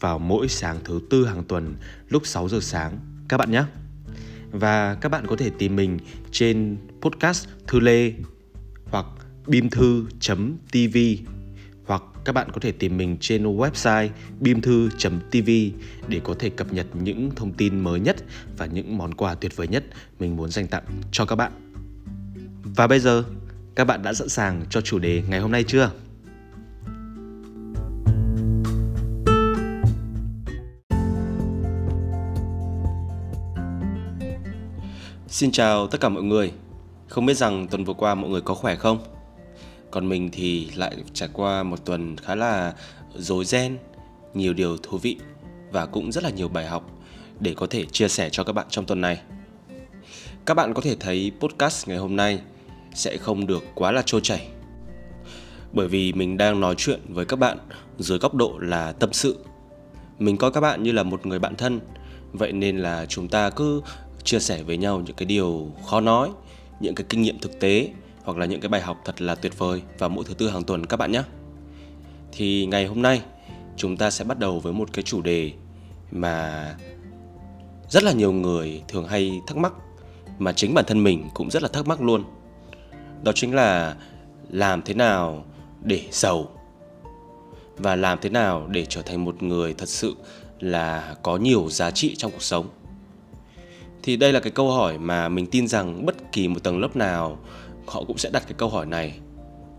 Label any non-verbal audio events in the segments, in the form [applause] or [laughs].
vào mỗi sáng thứ tư hàng tuần lúc 6 giờ sáng các bạn nhé. Và các bạn có thể tìm mình trên podcast Thư Lê hoặc bimthu.tv hoặc các bạn có thể tìm mình trên website bimthu.tv để có thể cập nhật những thông tin mới nhất và những món quà tuyệt vời nhất mình muốn dành tặng cho các bạn. Và bây giờ, các bạn đã sẵn sàng cho chủ đề ngày hôm nay chưa? Xin chào tất cả mọi người. Không biết rằng tuần vừa qua mọi người có khỏe không? Còn mình thì lại trải qua một tuần khá là rối ren, nhiều điều thú vị và cũng rất là nhiều bài học để có thể chia sẻ cho các bạn trong tuần này. Các bạn có thể thấy podcast ngày hôm nay sẽ không được quá là trôi chảy. Bởi vì mình đang nói chuyện với các bạn dưới góc độ là tâm sự. Mình coi các bạn như là một người bạn thân, vậy nên là chúng ta cứ chia sẻ với nhau những cái điều khó nói, những cái kinh nghiệm thực tế hoặc là những cái bài học thật là tuyệt vời vào mỗi thứ tư hàng tuần các bạn nhé. Thì ngày hôm nay chúng ta sẽ bắt đầu với một cái chủ đề mà rất là nhiều người thường hay thắc mắc mà chính bản thân mình cũng rất là thắc mắc luôn. Đó chính là làm thế nào để giàu và làm thế nào để trở thành một người thật sự là có nhiều giá trị trong cuộc sống. Thì đây là cái câu hỏi mà mình tin rằng bất kỳ một tầng lớp nào, họ cũng sẽ đặt cái câu hỏi này.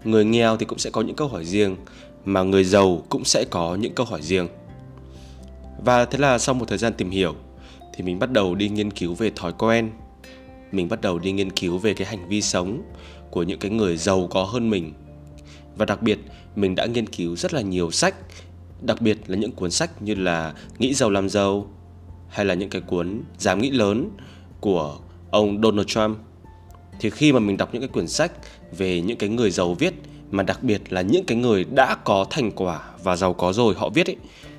Người nghèo thì cũng sẽ có những câu hỏi riêng, mà người giàu cũng sẽ có những câu hỏi riêng. Và thế là sau một thời gian tìm hiểu, thì mình bắt đầu đi nghiên cứu về thói quen. Mình bắt đầu đi nghiên cứu về cái hành vi sống của những cái người giàu có hơn mình. Và đặc biệt, mình đã nghiên cứu rất là nhiều sách đặc biệt là những cuốn sách như là nghĩ giàu làm giàu hay là những cái cuốn dám nghĩ lớn của ông Donald Trump. Thì khi mà mình đọc những cái quyển sách về những cái người giàu viết, mà đặc biệt là những cái người đã có thành quả và giàu có rồi họ viết ấy,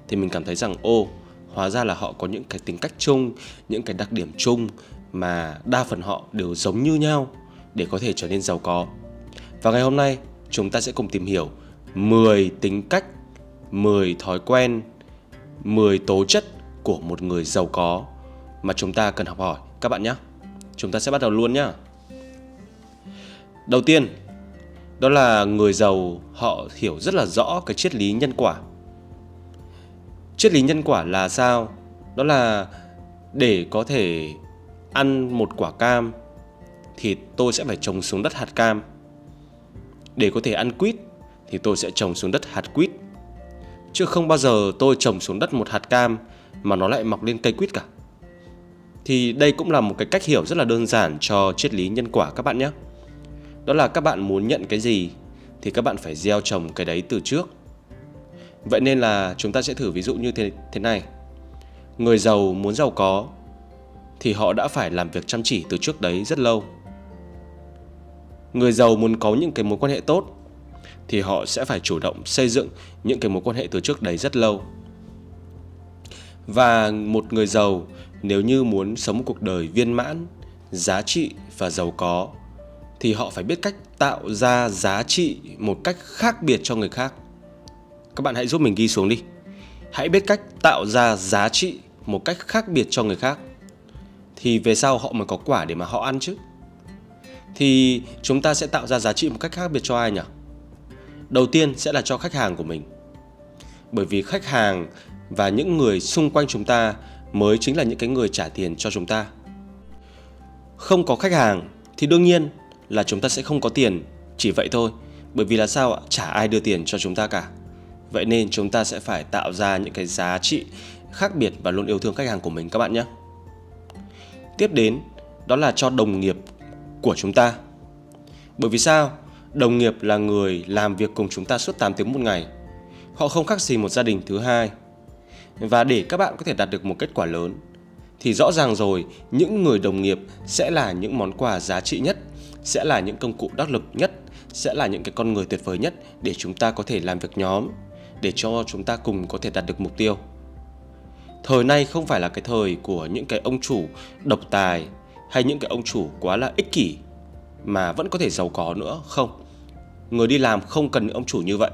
thì mình cảm thấy rằng, ô, hóa ra là họ có những cái tính cách chung, những cái đặc điểm chung mà đa phần họ đều giống như nhau để có thể trở nên giàu có. Và ngày hôm nay, chúng ta sẽ cùng tìm hiểu 10 tính cách 10 thói quen 10 tố chất của một người giàu có mà chúng ta cần học hỏi các bạn nhé. Chúng ta sẽ bắt đầu luôn nhé. Đầu tiên, đó là người giàu họ hiểu rất là rõ cái triết lý nhân quả. Triết lý nhân quả là sao? Đó là để có thể ăn một quả cam thì tôi sẽ phải trồng xuống đất hạt cam. Để có thể ăn quýt thì tôi sẽ trồng xuống đất hạt quýt. Chứ không bao giờ tôi trồng xuống đất một hạt cam mà nó lại mọc lên cây quýt cả. Thì đây cũng là một cái cách hiểu rất là đơn giản cho triết lý nhân quả các bạn nhé. Đó là các bạn muốn nhận cái gì thì các bạn phải gieo trồng cái đấy từ trước. Vậy nên là chúng ta sẽ thử ví dụ như thế thế này. Người giàu muốn giàu có thì họ đã phải làm việc chăm chỉ từ trước đấy rất lâu. Người giàu muốn có những cái mối quan hệ tốt thì họ sẽ phải chủ động xây dựng những cái mối quan hệ từ trước đấy rất lâu. Và một người giàu, nếu như muốn sống một cuộc đời viên mãn, giá trị và giàu có, thì họ phải biết cách tạo ra giá trị một cách khác biệt cho người khác. Các bạn hãy giúp mình ghi xuống đi. Hãy biết cách tạo ra giá trị một cách khác biệt cho người khác. Thì về sau họ mới có quả để mà họ ăn chứ. Thì chúng ta sẽ tạo ra giá trị một cách khác biệt cho ai nhỉ? Đầu tiên sẽ là cho khách hàng của mình. Bởi vì khách hàng và những người xung quanh chúng ta mới chính là những cái người trả tiền cho chúng ta. Không có khách hàng thì đương nhiên là chúng ta sẽ không có tiền, chỉ vậy thôi. Bởi vì là sao ạ? Chả ai đưa tiền cho chúng ta cả. Vậy nên chúng ta sẽ phải tạo ra những cái giá trị khác biệt và luôn yêu thương khách hàng của mình các bạn nhé. Tiếp đến, đó là cho đồng nghiệp của chúng ta. Bởi vì sao? Đồng nghiệp là người làm việc cùng chúng ta suốt 8 tiếng một ngày. Họ không khác gì một gia đình thứ hai. Và để các bạn có thể đạt được một kết quả lớn, thì rõ ràng rồi, những người đồng nghiệp sẽ là những món quà giá trị nhất, sẽ là những công cụ đắc lực nhất, sẽ là những cái con người tuyệt vời nhất để chúng ta có thể làm việc nhóm, để cho chúng ta cùng có thể đạt được mục tiêu. Thời nay không phải là cái thời của những cái ông chủ độc tài hay những cái ông chủ quá là ích kỷ mà vẫn có thể giàu có nữa không? Người đi làm không cần những ông chủ như vậy,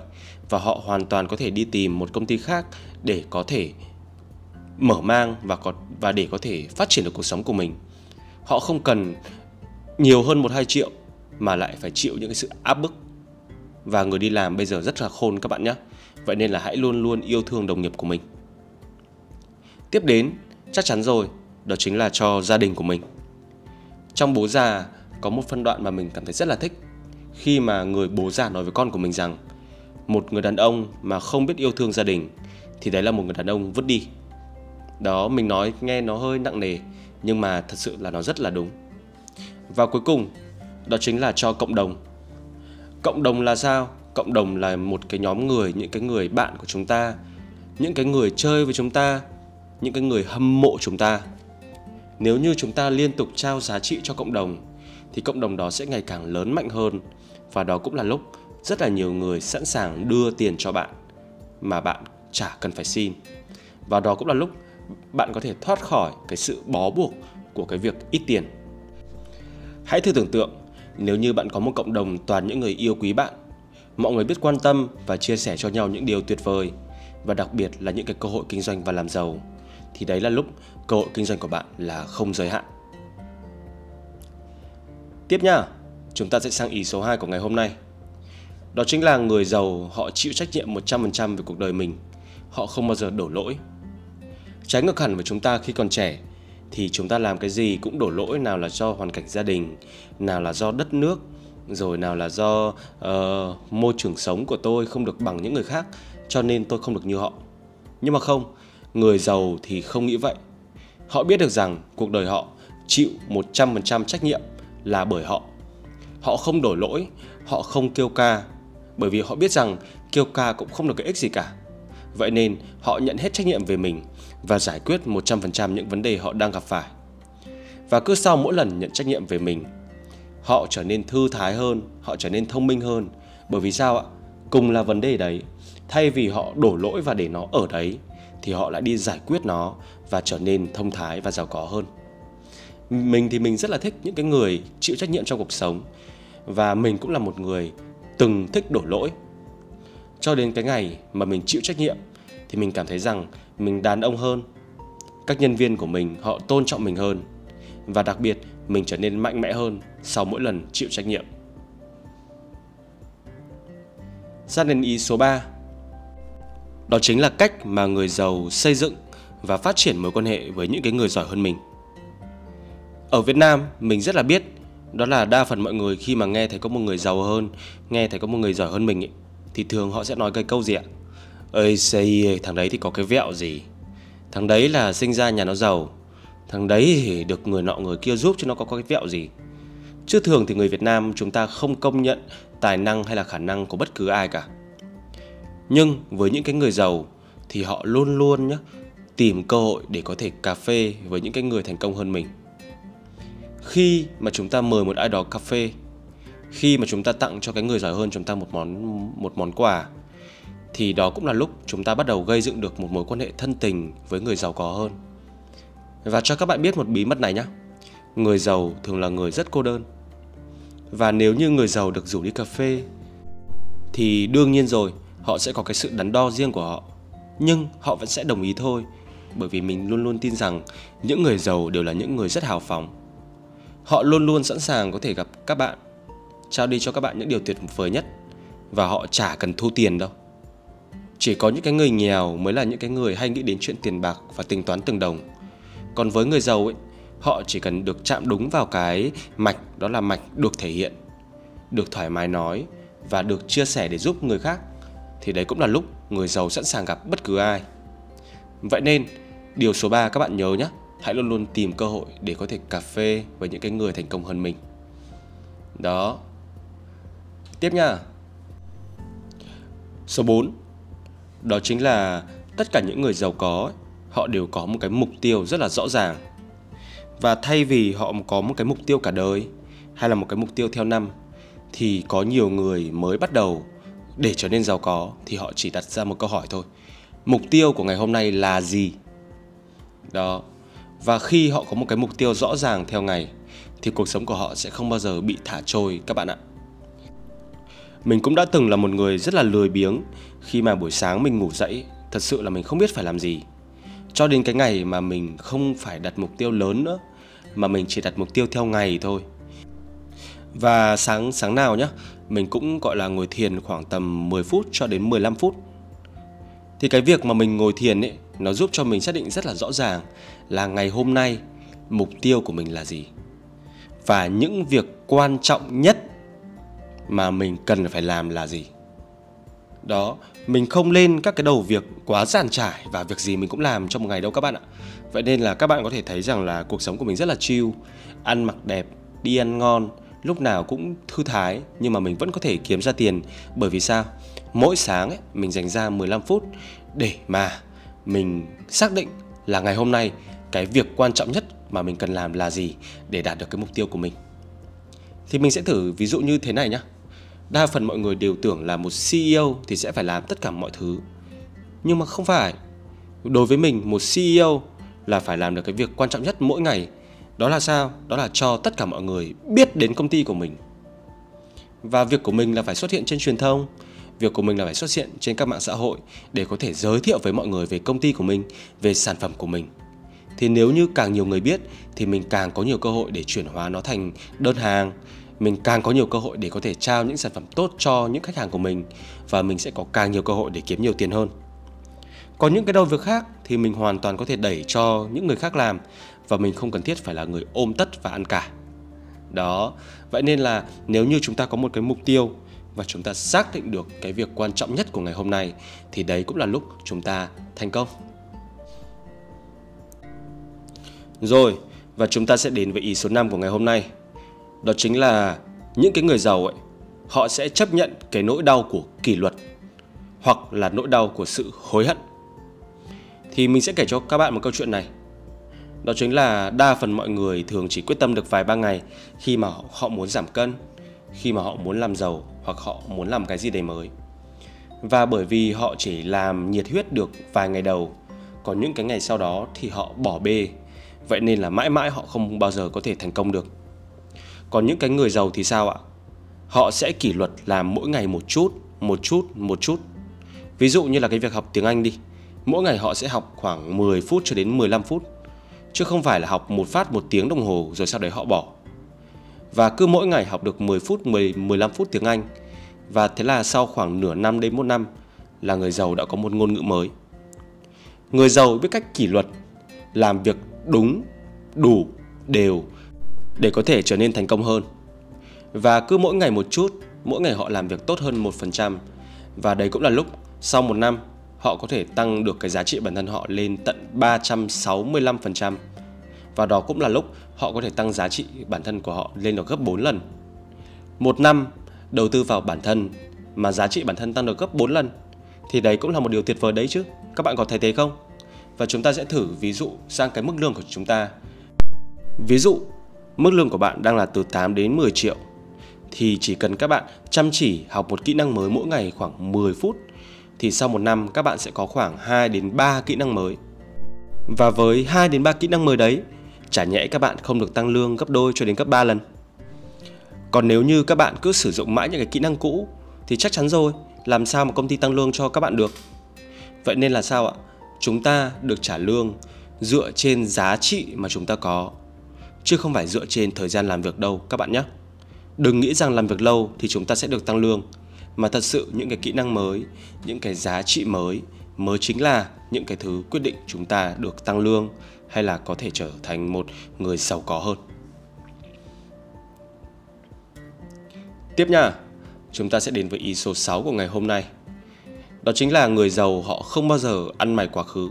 và họ hoàn toàn có thể đi tìm một công ty khác để có thể mở mang và có, và để có thể phát triển được cuộc sống của mình. Họ không cần nhiều hơn một hai triệu mà lại phải chịu những cái sự áp bức. Và người đi làm bây giờ rất là khôn các bạn nhé. Vậy nên là hãy luôn luôn yêu thương đồng nghiệp của mình. Tiếp đến, chắc chắn rồi, đó chính là cho gia đình của mình. Trong bố già có một phân đoạn mà mình cảm thấy rất là thích. Khi mà người bố già nói với con của mình rằng, một người đàn ông mà không biết yêu thương gia đình, thì đấy là một người đàn ông vứt đi. Đó, mình nói, nghe nó hơi nặng nề, nhưng mà thật sự là nó rất là đúng. Và cuối cùng, đó chính là cho cộng đồng. Cộng đồng là sao? Cộng đồng là một cái nhóm người, những cái người bạn của chúng ta, những cái người chơi với chúng ta, những cái người hâm mộ chúng ta. Nếu như chúng ta liên tục trao giá trị cho cộng đồng thì cộng đồng đó sẽ ngày càng lớn mạnh hơn. Và đó cũng là lúc rất là nhiều người sẵn sàng đưa tiền cho bạn mà bạn chả cần phải xin. Và đó cũng là lúc bạn có thể thoát khỏi cái sự bó buộc của cái việc ít tiền. Hãy thử tưởng tượng, nếu như bạn có một cộng đồng toàn những người yêu quý bạn, mọi người biết quan tâm và chia sẻ cho nhau những điều tuyệt vời, và đặc biệt là những cái cơ hội kinh doanh và làm giàu, thì đấy là lúc cơ hội kinh doanh của bạn là không giới hạn tiếp nha chúng ta sẽ sang ý số 2 của ngày hôm nay. Đó chính là người giàu họ chịu trách nhiệm 100% về cuộc đời mình. Họ không bao giờ đổ lỗi. Trái ngược hẳn với chúng ta khi còn trẻ thì chúng ta làm cái gì cũng đổ lỗi nào là do hoàn cảnh gia đình nào là do đất nước rồi nào là do uh, môi trường sống của tôi không được bằng những người khác cho nên tôi không được như họ. Nhưng mà không người giàu thì không nghĩ vậy. Họ biết được rằng cuộc đời họ chịu 100% trách nhiệm là bởi họ họ không đổ lỗi họ không kêu ca bởi vì họ biết rằng kêu ca cũng không được cái ích gì cả vậy nên họ nhận hết trách nhiệm về mình và giải quyết 100% những vấn đề họ đang gặp phải. Và cứ sau mỗi lần nhận trách nhiệm về mình, họ trở nên thư thái hơn, họ trở nên thông minh hơn. Bởi vì sao ạ? Cùng là vấn đề đấy, thay vì họ đổ lỗi và để nó ở đấy thì họ lại đi giải quyết nó và trở nên thông thái và giàu có hơn. Mình thì mình rất là thích những cái người chịu trách nhiệm trong cuộc sống. Và mình cũng là một người từng thích đổ lỗi. Cho đến cái ngày mà mình chịu trách nhiệm, thì mình cảm thấy rằng mình đàn ông hơn. Các nhân viên của mình, họ tôn trọng mình hơn. Và đặc biệt, mình trở nên mạnh mẽ hơn sau mỗi lần chịu trách nhiệm. Sang đến ý số 3 đó chính là cách mà người giàu xây dựng và phát triển mối quan hệ với những cái người giỏi hơn mình ở Việt Nam mình rất là biết đó là đa phần mọi người khi mà nghe thấy có một người giàu hơn nghe thấy có một người giỏi hơn mình ấy, thì thường họ sẽ nói cái câu gì ạ? Ơi xây thằng đấy thì có cái vẹo gì? Thằng đấy là sinh ra nhà nó giàu thằng đấy thì được người nọ người kia giúp cho nó có, cái vẹo gì? Chứ thường thì người Việt Nam chúng ta không công nhận tài năng hay là khả năng của bất cứ ai cả. Nhưng với những cái người giàu thì họ luôn luôn nhé tìm cơ hội để có thể cà phê với những cái người thành công hơn mình khi mà chúng ta mời một ai đó cà phê khi mà chúng ta tặng cho cái người giỏi hơn chúng ta một món một món quà thì đó cũng là lúc chúng ta bắt đầu gây dựng được một mối quan hệ thân tình với người giàu có hơn. Và cho các bạn biết một bí mật này nhé. Người giàu thường là người rất cô đơn. Và nếu như người giàu được rủ đi cà phê thì đương nhiên rồi, họ sẽ có cái sự đắn đo riêng của họ. Nhưng họ vẫn sẽ đồng ý thôi, bởi vì mình luôn luôn tin rằng những người giàu đều là những người rất hào phóng. Họ luôn luôn sẵn sàng có thể gặp các bạn, trao đi cho các bạn những điều tuyệt vời nhất và họ chả cần thu tiền đâu. Chỉ có những cái người nghèo mới là những cái người hay nghĩ đến chuyện tiền bạc và tính toán từng đồng. Còn với người giàu ấy họ chỉ cần được chạm đúng vào cái mạch đó là mạch được thể hiện được thoải mái nói và được chia sẻ để giúp người khác thì đấy cũng là lúc người giàu sẵn sàng gặp bất cứ ai. Vậy nên điều số 3 các bạn nhớ nhé hãy luôn luôn tìm cơ hội để có thể cà phê với những cái người thành công hơn mình đó tiếp nha số 4 đó chính là tất cả những người giàu có, họ đều có một cái mục tiêu rất là rõ ràng. Và thay vì họ có một cái mục tiêu cả đời hay là một cái mục tiêu theo năm, thì có nhiều người mới bắt đầu để trở nên giàu có thì họ chỉ đặt ra một câu hỏi thôi. Mục tiêu của ngày hôm nay là gì? Đó. Và khi họ có một cái mục tiêu rõ ràng theo ngày thì cuộc sống của họ sẽ không bao giờ bị thả trôi các bạn ạ. Mình cũng đã từng là một người rất là lười biếng khi mà buổi sáng mình ngủ dậy, thật sự là mình không biết phải làm gì. Cho đến cái ngày mà mình không phải đặt mục tiêu lớn nữa mà mình chỉ đặt mục tiêu theo ngày thôi. Và sáng sáng nào nhá, mình cũng gọi là ngồi thiền khoảng tầm 10 phút cho đến 15 phút. Thì cái việc mà mình ngồi thiền ấy nó giúp cho mình xác định rất là rõ ràng là ngày hôm nay mục tiêu của mình là gì. Và những việc quan trọng nhất mà mình cần phải làm là gì. Đó mình không lên các cái đầu việc quá giàn trải và việc gì mình cũng làm trong một ngày đâu các bạn ạ. Vậy nên là các bạn có thể thấy rằng là cuộc sống của mình rất là chill ăn mặc đẹp đi ăn ngon lúc nào cũng thư thái nhưng mà mình vẫn có thể kiếm ra tiền. Bởi vì sao? Mỗi sáng ấy, mình dành ra 15 phút để mà mình xác định là ngày hôm nay cái việc quan trọng nhất mà mình cần làm là gì để đạt được cái mục tiêu của mình thì mình sẽ thử ví dụ như thế này nhá đa phần mọi người đều tưởng là một CEO thì sẽ phải làm tất cả mọi thứ. Nhưng mà không phải. Đối với mình một CEO là phải làm được cái việc quan trọng nhất mỗi ngày. Đó là sao? Đó là cho tất cả mọi người biết đến công ty của mình. Và việc của mình là phải xuất hiện trên truyền thông, việc của mình là phải xuất hiện trên các mạng xã hội để có thể giới thiệu với mọi người về công ty của mình, về sản phẩm của mình. Thì nếu như càng nhiều người biết thì mình càng có nhiều cơ hội để chuyển hóa nó thành đơn hàng, mình càng có nhiều cơ hội để có thể trao những sản phẩm tốt cho những khách hàng của mình và mình sẽ có càng nhiều cơ hội để kiếm nhiều tiền hơn. Còn những cái đầu việc khác thì mình hoàn toàn có thể đẩy cho những người khác làm và mình không cần thiết phải là người ôm tất và ăn cả. Đó, vậy nên là nếu như chúng ta có một cái mục tiêu và chúng ta xác định được cái việc quan trọng nhất của ngày hôm nay thì đấy cũng là lúc chúng ta thành công. Rồi, và chúng ta sẽ đến với ý số 5 của ngày hôm nay. Đó chính là những cái người giàu ấy họ sẽ chấp nhận cái nỗi đau của kỷ luật hoặc là nỗi đau của sự hối hận. Thì mình sẽ kể cho các bạn một câu chuyện này. Đó chính là đa phần mọi người thường chỉ quyết tâm được vài ba ngày khi mà họ muốn giảm cân khi mà họ muốn làm giàu hoặc họ muốn làm cái gì đấy mới và bởi vì họ chỉ làm nhiệt huyết được vài ngày đầu còn những cái ngày sau đó thì họ bỏ bê vậy nên là mãi mãi họ không bao giờ có thể thành công được còn những cái người giàu thì sao ạ? Họ sẽ kỷ luật làm mỗi ngày một chút, một chút, một chút. Ví dụ như là cái việc học tiếng Anh đi. Mỗi ngày họ sẽ học khoảng 10 phút cho đến 15 phút. Chứ không phải là học một phát một tiếng đồng hồ rồi sau đấy họ bỏ. Và cứ mỗi ngày học được 10 phút, 10, 15 phút tiếng Anh. Và thế là sau khoảng nửa năm đến một năm là người giàu đã có một ngôn ngữ mới. Người giàu biết cách kỷ luật, làm việc đúng, đủ, đều để có thể trở nên thành công hơn. Và cứ mỗi ngày một chút, mỗi ngày họ làm việc tốt hơn 1% và đấy cũng là lúc sau một năm họ có thể tăng được cái giá trị bản thân họ lên tận 365% và đó cũng là lúc họ có thể tăng giá trị bản thân của họ lên được gấp 4 lần. Một năm đầu tư vào bản thân mà giá trị bản thân tăng được gấp 4 lần thì đấy cũng là một điều tuyệt vời đấy chứ. Các bạn có thấy thế không? Và chúng ta sẽ thử ví dụ sang cái mức lương của chúng ta. Ví dụ mức lương của bạn đang là từ 8 đến 10 triệu thì chỉ cần các bạn chăm chỉ học một kỹ năng mới mỗi ngày khoảng 10 phút thì sau một năm các bạn sẽ có khoảng 2 đến 3 kỹ năng mới. Và với 2 đến 3 kỹ năng mới đấy, chả nhẽ các bạn không được tăng lương gấp đôi cho đến gấp 3 lần. Còn nếu như các bạn cứ sử dụng mãi những cái kỹ năng cũ thì chắc chắn rồi, làm sao mà công ty tăng lương cho các bạn được. Vậy nên là sao ạ? Chúng ta được trả lương dựa trên giá trị mà chúng ta có chứ không phải dựa trên thời gian làm việc đâu các bạn nhé. Đừng nghĩ rằng làm việc lâu thì chúng ta sẽ được tăng lương, mà thật sự những cái kỹ năng mới, những cái giá trị mới mới chính là những cái thứ quyết định chúng ta được tăng lương hay là có thể trở thành một người giàu có hơn. Tiếp nha, chúng ta sẽ đến với ý số 6 của ngày hôm nay. Đó chính là người giàu họ không bao giờ ăn mày quá khứ.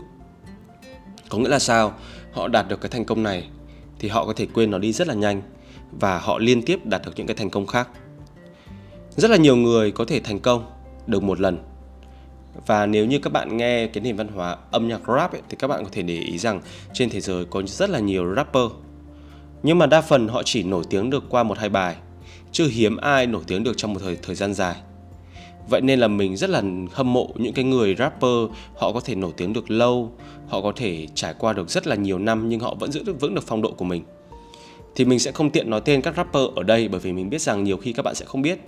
Có nghĩa là sao? Họ đạt được cái thành công này thì họ có thể quên nó đi rất là nhanh và họ liên tiếp đạt được những cái thành công khác. Rất là nhiều người có thể thành công được một lần và nếu như các bạn nghe cái nền văn hóa âm nhạc rap ấy, thì các bạn có thể để ý rằng trên thế giới có rất là nhiều rapper. Nhưng mà đa phần họ chỉ nổi tiếng được qua một hai bài chứ hiếm ai nổi tiếng được trong một thời thời gian dài. Vậy nên là mình rất là hâm mộ những cái người rapper họ có thể nổi tiếng được lâu họ có thể trải qua được rất là nhiều năm nhưng họ vẫn giữ được vững được phong độ của mình. Thì mình sẽ không tiện nói tên các rapper ở đây bởi vì mình biết rằng nhiều khi các bạn sẽ không biết.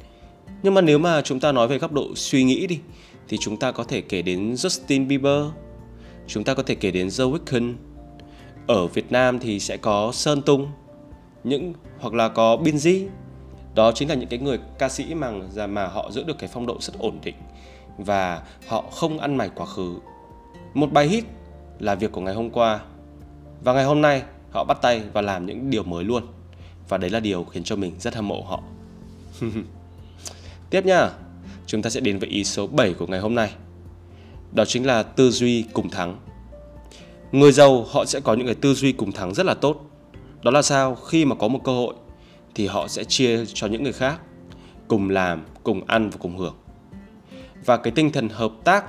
Nhưng mà nếu mà chúng ta nói về góc độ suy nghĩ đi thì chúng ta có thể kể đến Justin Bieber, chúng ta có thể kể đến The Weeknd ở Việt Nam thì sẽ có Sơn Tùng, những, hoặc là có Binz đó chính là những cái người ca sĩ mà dạ, mà họ giữ được cái phong độ rất ổn định và họ không ăn mày quá khứ. Một bài hit là việc của ngày hôm qua. Và ngày hôm nay, họ bắt tay và làm những điều mới luôn. Và đấy là điều khiến cho mình rất hâm mộ họ. [laughs] Tiếp nha chúng ta sẽ đến với ý số 7 của ngày hôm nay. Đó chính là tư duy cùng thắng. Người giàu, họ sẽ có những cái tư duy cùng thắng rất là tốt. Đó là sao? Khi mà có một cơ hội, thì họ sẽ chia cho những người khác, cùng làm, cùng ăn và cùng hưởng. Và cái tinh thần hợp tác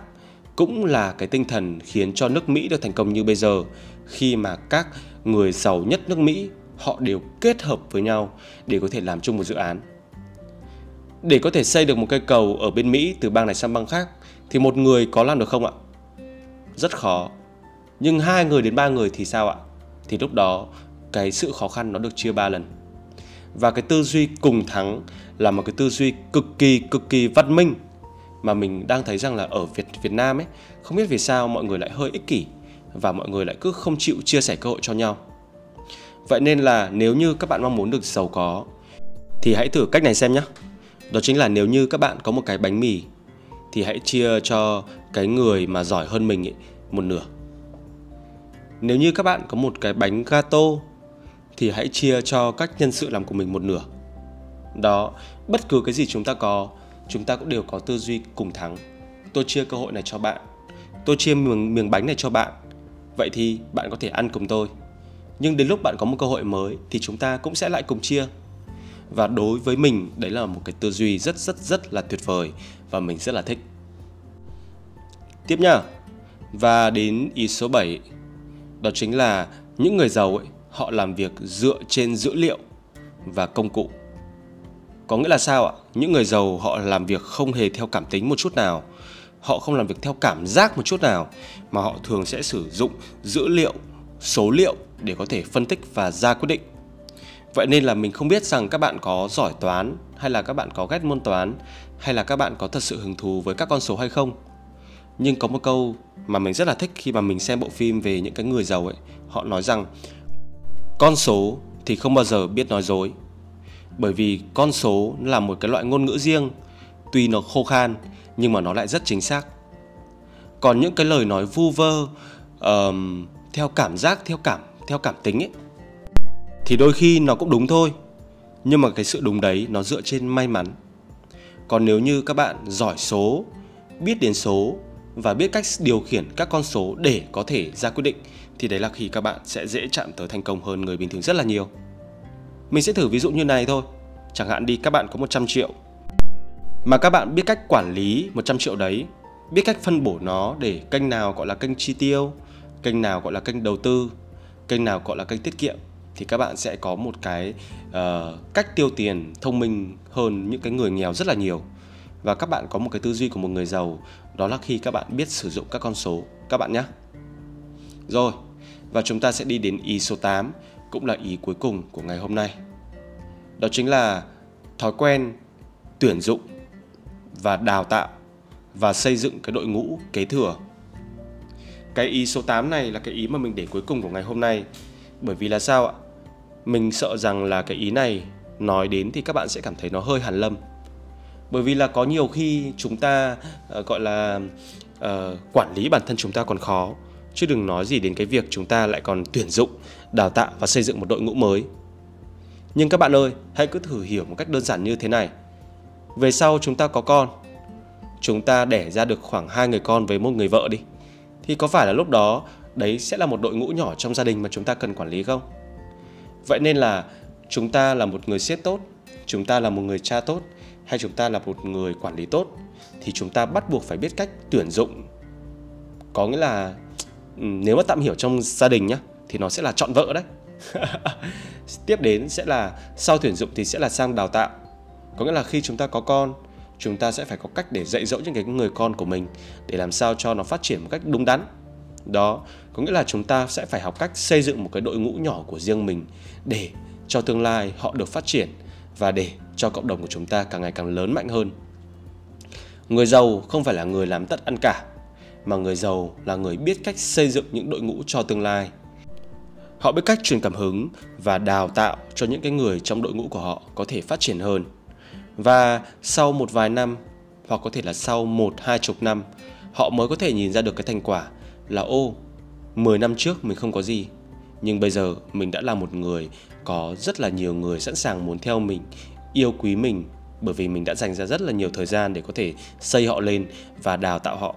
cũng là cái tinh thần khiến cho nước Mỹ được thành công như bây giờ, khi mà các người giàu nhất nước Mỹ, họ đều kết hợp với nhau để có thể làm chung một dự án. Để có thể xây được một cây cầu ở bên Mỹ từ bang này sang bang khác, thì một người có làm được không ạ? Rất khó. Nhưng hai người đến ba người thì sao ạ? Thì lúc đó, cái sự khó khăn nó được chia ba lần. Và cái tư duy cùng thắng là một cái tư duy cực kỳ cực kỳ văn minh mà mình đang thấy rằng là ở Việt Việt Nam ấy, không biết vì sao mọi người lại hơi ích kỷ và mọi người lại cứ không chịu chia sẻ cơ hội cho nhau. Vậy nên là nếu như các bạn mong muốn được giàu có, thì hãy thử cách này xem nhé. Đó chính là nếu như các bạn có một cái bánh mì thì hãy chia cho cái người mà giỏi hơn mình ấy, một nửa. Nếu như các bạn có một cái bánh gato thì hãy chia cho các nhân sự làm của mình một nửa. Đó, bất cứ cái gì chúng ta có chúng ta cũng đều có tư duy cùng thắng tôi chia cơ hội này cho bạn tôi chia miếng, miếng bánh này cho bạn vậy thì bạn có thể ăn cùng tôi nhưng đến lúc bạn có một cơ hội mới thì chúng ta cũng sẽ lại cùng chia và đối với mình đấy là một cái tư duy rất rất rất là tuyệt vời và mình rất là thích tiếp nhá và đến ý số 7 đó chính là những người giàu ấy họ làm việc dựa trên dữ liệu và công cụ có nghĩa là sao ạ? Những người giàu họ làm việc không hề theo cảm tính một chút nào. Họ không làm việc theo cảm giác một chút nào mà họ thường sẽ sử dụng dữ liệu, số liệu để có thể phân tích và ra quyết định. Vậy nên là mình không biết rằng các bạn có giỏi toán hay là các bạn có ghét môn toán hay là các bạn có thật sự hứng thú với các con số hay không. Nhưng có một câu mà mình rất là thích khi mà mình xem bộ phim về những cái người giàu ấy, họ nói rằng con số thì không bao giờ biết nói dối. Bởi vì con số là một cái loại ngôn ngữ riêng. Tuy nó khô khan nhưng mà nó lại rất chính xác. Còn những cái lời nói vu vơ um, theo cảm giác theo cảm theo cảm tính ấy thì đôi khi nó cũng đúng thôi. Nhưng mà cái sự đúng đấy nó dựa trên may mắn. Còn nếu như các bạn giỏi số biết đến số và biết cách điều khiển các con số để có thể ra quyết định thì đấy là khi các bạn sẽ dễ chạm tới thành công hơn người bình thường rất là nhiều. Mình sẽ thử ví dụ như này thôi. Chẳng hạn đi các bạn có 100 triệu. Mà các bạn biết cách quản lý 100 triệu đấy, biết cách phân bổ nó để kênh nào gọi là kênh chi tiêu, kênh nào gọi là kênh đầu tư, kênh nào gọi là kênh tiết kiệm thì các bạn sẽ có một cái uh, cách tiêu tiền thông minh hơn những cái người nghèo rất là nhiều và các bạn có một cái tư duy của một người giàu đó là khi các bạn biết sử dụng các con số các bạn nhé rồi và chúng ta sẽ đi đến ý số 8 cũng là ý cuối cùng của ngày hôm nay. Đó chính là thói quen tuyển dụng và đào tạo và xây dựng cái đội ngũ kế thừa. Cái ý số 8 này là cái ý mà mình để cuối cùng của ngày hôm nay. Bởi vì là sao ạ? Mình sợ rằng là cái ý này nói đến thì các bạn sẽ cảm thấy nó hơi hàn lâm. Bởi vì là có nhiều khi chúng ta uh, gọi là uh, quản lý bản thân chúng ta còn khó chứ đừng nói gì đến cái việc chúng ta lại còn tuyển dụng, đào tạo và xây dựng một đội ngũ mới. Nhưng các bạn ơi, hãy cứ thử hiểu một cách đơn giản như thế này. Về sau chúng ta có con, chúng ta đẻ ra được khoảng hai người con với một người vợ đi. Thì có phải là lúc đó đấy sẽ là một đội ngũ nhỏ trong gia đình mà chúng ta cần quản lý không? Vậy nên là chúng ta là một người sếp tốt, chúng ta là một người cha tốt, hay chúng ta là một người quản lý tốt thì chúng ta bắt buộc phải biết cách tuyển dụng. Có nghĩa là nếu mà tạm hiểu trong gia đình nhá thì nó sẽ là chọn vợ đấy. [laughs] Tiếp đến sẽ là sau tuyển dụng thì sẽ là sang đào tạo. Có nghĩa là khi chúng ta có con chúng ta sẽ phải có cách để dạy dỗ những cái người con của mình để làm sao cho nó phát triển một cách đúng đắn đó, có nghĩa là chúng ta sẽ phải học cách xây dựng một cái đội ngũ nhỏ của riêng mình để cho tương lai họ được phát triển và để cho cộng đồng của chúng ta càng ngày càng lớn mạnh hơn. Người giàu không phải là người làm tất ăn cả, mà người giàu là người biết cách xây dựng những đội ngũ cho tương lai. Họ biết cách truyền cảm hứng và đào tạo cho những cái người trong đội ngũ của họ có thể phát triển hơn. Và sau một vài năm, hoặc có thể là sau một, hai chục năm, họ mới có thể nhìn ra được cái thành quả là ô 10 năm trước mình không có gì nhưng bây giờ mình đã là một người có rất là nhiều người sẵn sàng muốn theo mình yêu quý mình bởi vì mình đã dành ra rất là nhiều thời gian để có thể xây họ lên và đào tạo họ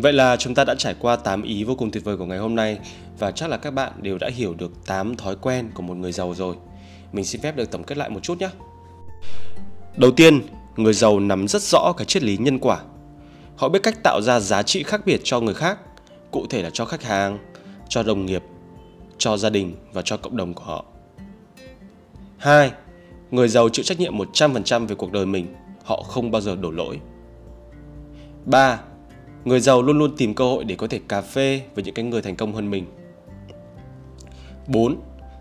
Vậy là chúng ta đã trải qua 8 ý vô cùng tuyệt vời của ngày hôm nay và chắc là các bạn đều đã hiểu được 8 thói quen của một người giàu rồi. Mình xin phép được tổng kết lại một chút nhé. Đầu tiên, người giàu nắm rất rõ cái triết lý nhân quả. Họ biết cách tạo ra giá trị khác biệt cho người khác, cụ thể là cho khách hàng, cho đồng nghiệp, cho gia đình và cho cộng đồng của họ. 2. Người giàu chịu trách nhiệm 100% về cuộc đời mình, họ không bao giờ đổ lỗi. 3. Người giàu luôn luôn tìm cơ hội để có thể cà phê với những cái người thành công hơn mình. 4.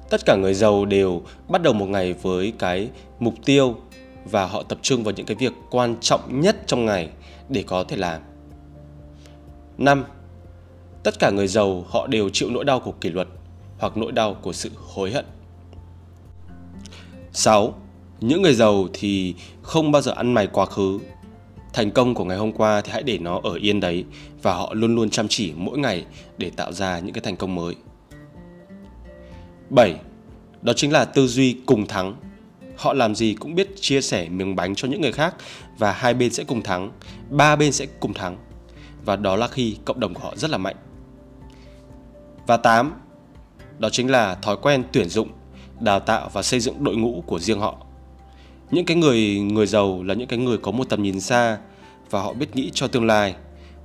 Tất cả người giàu đều bắt đầu một ngày với cái mục tiêu và họ tập trung vào những cái việc quan trọng nhất trong ngày để có thể làm. 5. Tất cả người giàu họ đều chịu nỗi đau của kỷ luật hoặc nỗi đau của sự hối hận. 6. Những người giàu thì không bao giờ ăn mày quá khứ. Thành công của ngày hôm qua thì hãy để nó ở yên đấy và họ luôn luôn chăm chỉ mỗi ngày để tạo ra những cái thành công mới. 7. Đó chính là tư duy cùng thắng. Họ làm gì cũng biết chia sẻ miếng bánh cho những người khác và hai bên sẽ cùng thắng, ba bên sẽ cùng thắng. Và đó là khi cộng đồng của họ rất là mạnh. Và 8. Đó chính là thói quen tuyển dụng, đào tạo và xây dựng đội ngũ của riêng họ. Những cái người người giàu là những cái người có một tầm nhìn xa và họ biết nghĩ cho tương lai.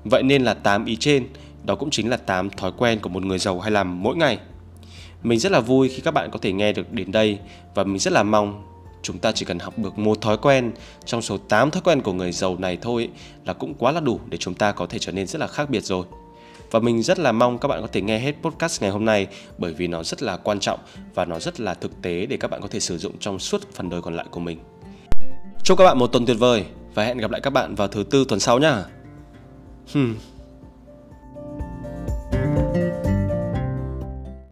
Vậy nên là 8 ý trên đó cũng chính là 8 thói quen của một người giàu hay làm mỗi ngày. Mình rất là vui khi các bạn có thể nghe được đến đây và mình rất là mong chúng ta chỉ cần học được một thói quen trong số 8 thói quen của người giàu này thôi là cũng quá là đủ để chúng ta có thể trở nên rất là khác biệt rồi. Và mình rất là mong các bạn có thể nghe hết podcast ngày hôm nay, bởi vì nó rất là quan trọng và nó rất là thực tế để các bạn có thể sử dụng trong suốt phần đời còn lại của mình. Chúc các bạn một tuần tuyệt vời và hẹn gặp lại các bạn vào thứ tư tuần sau nhá. Hmm.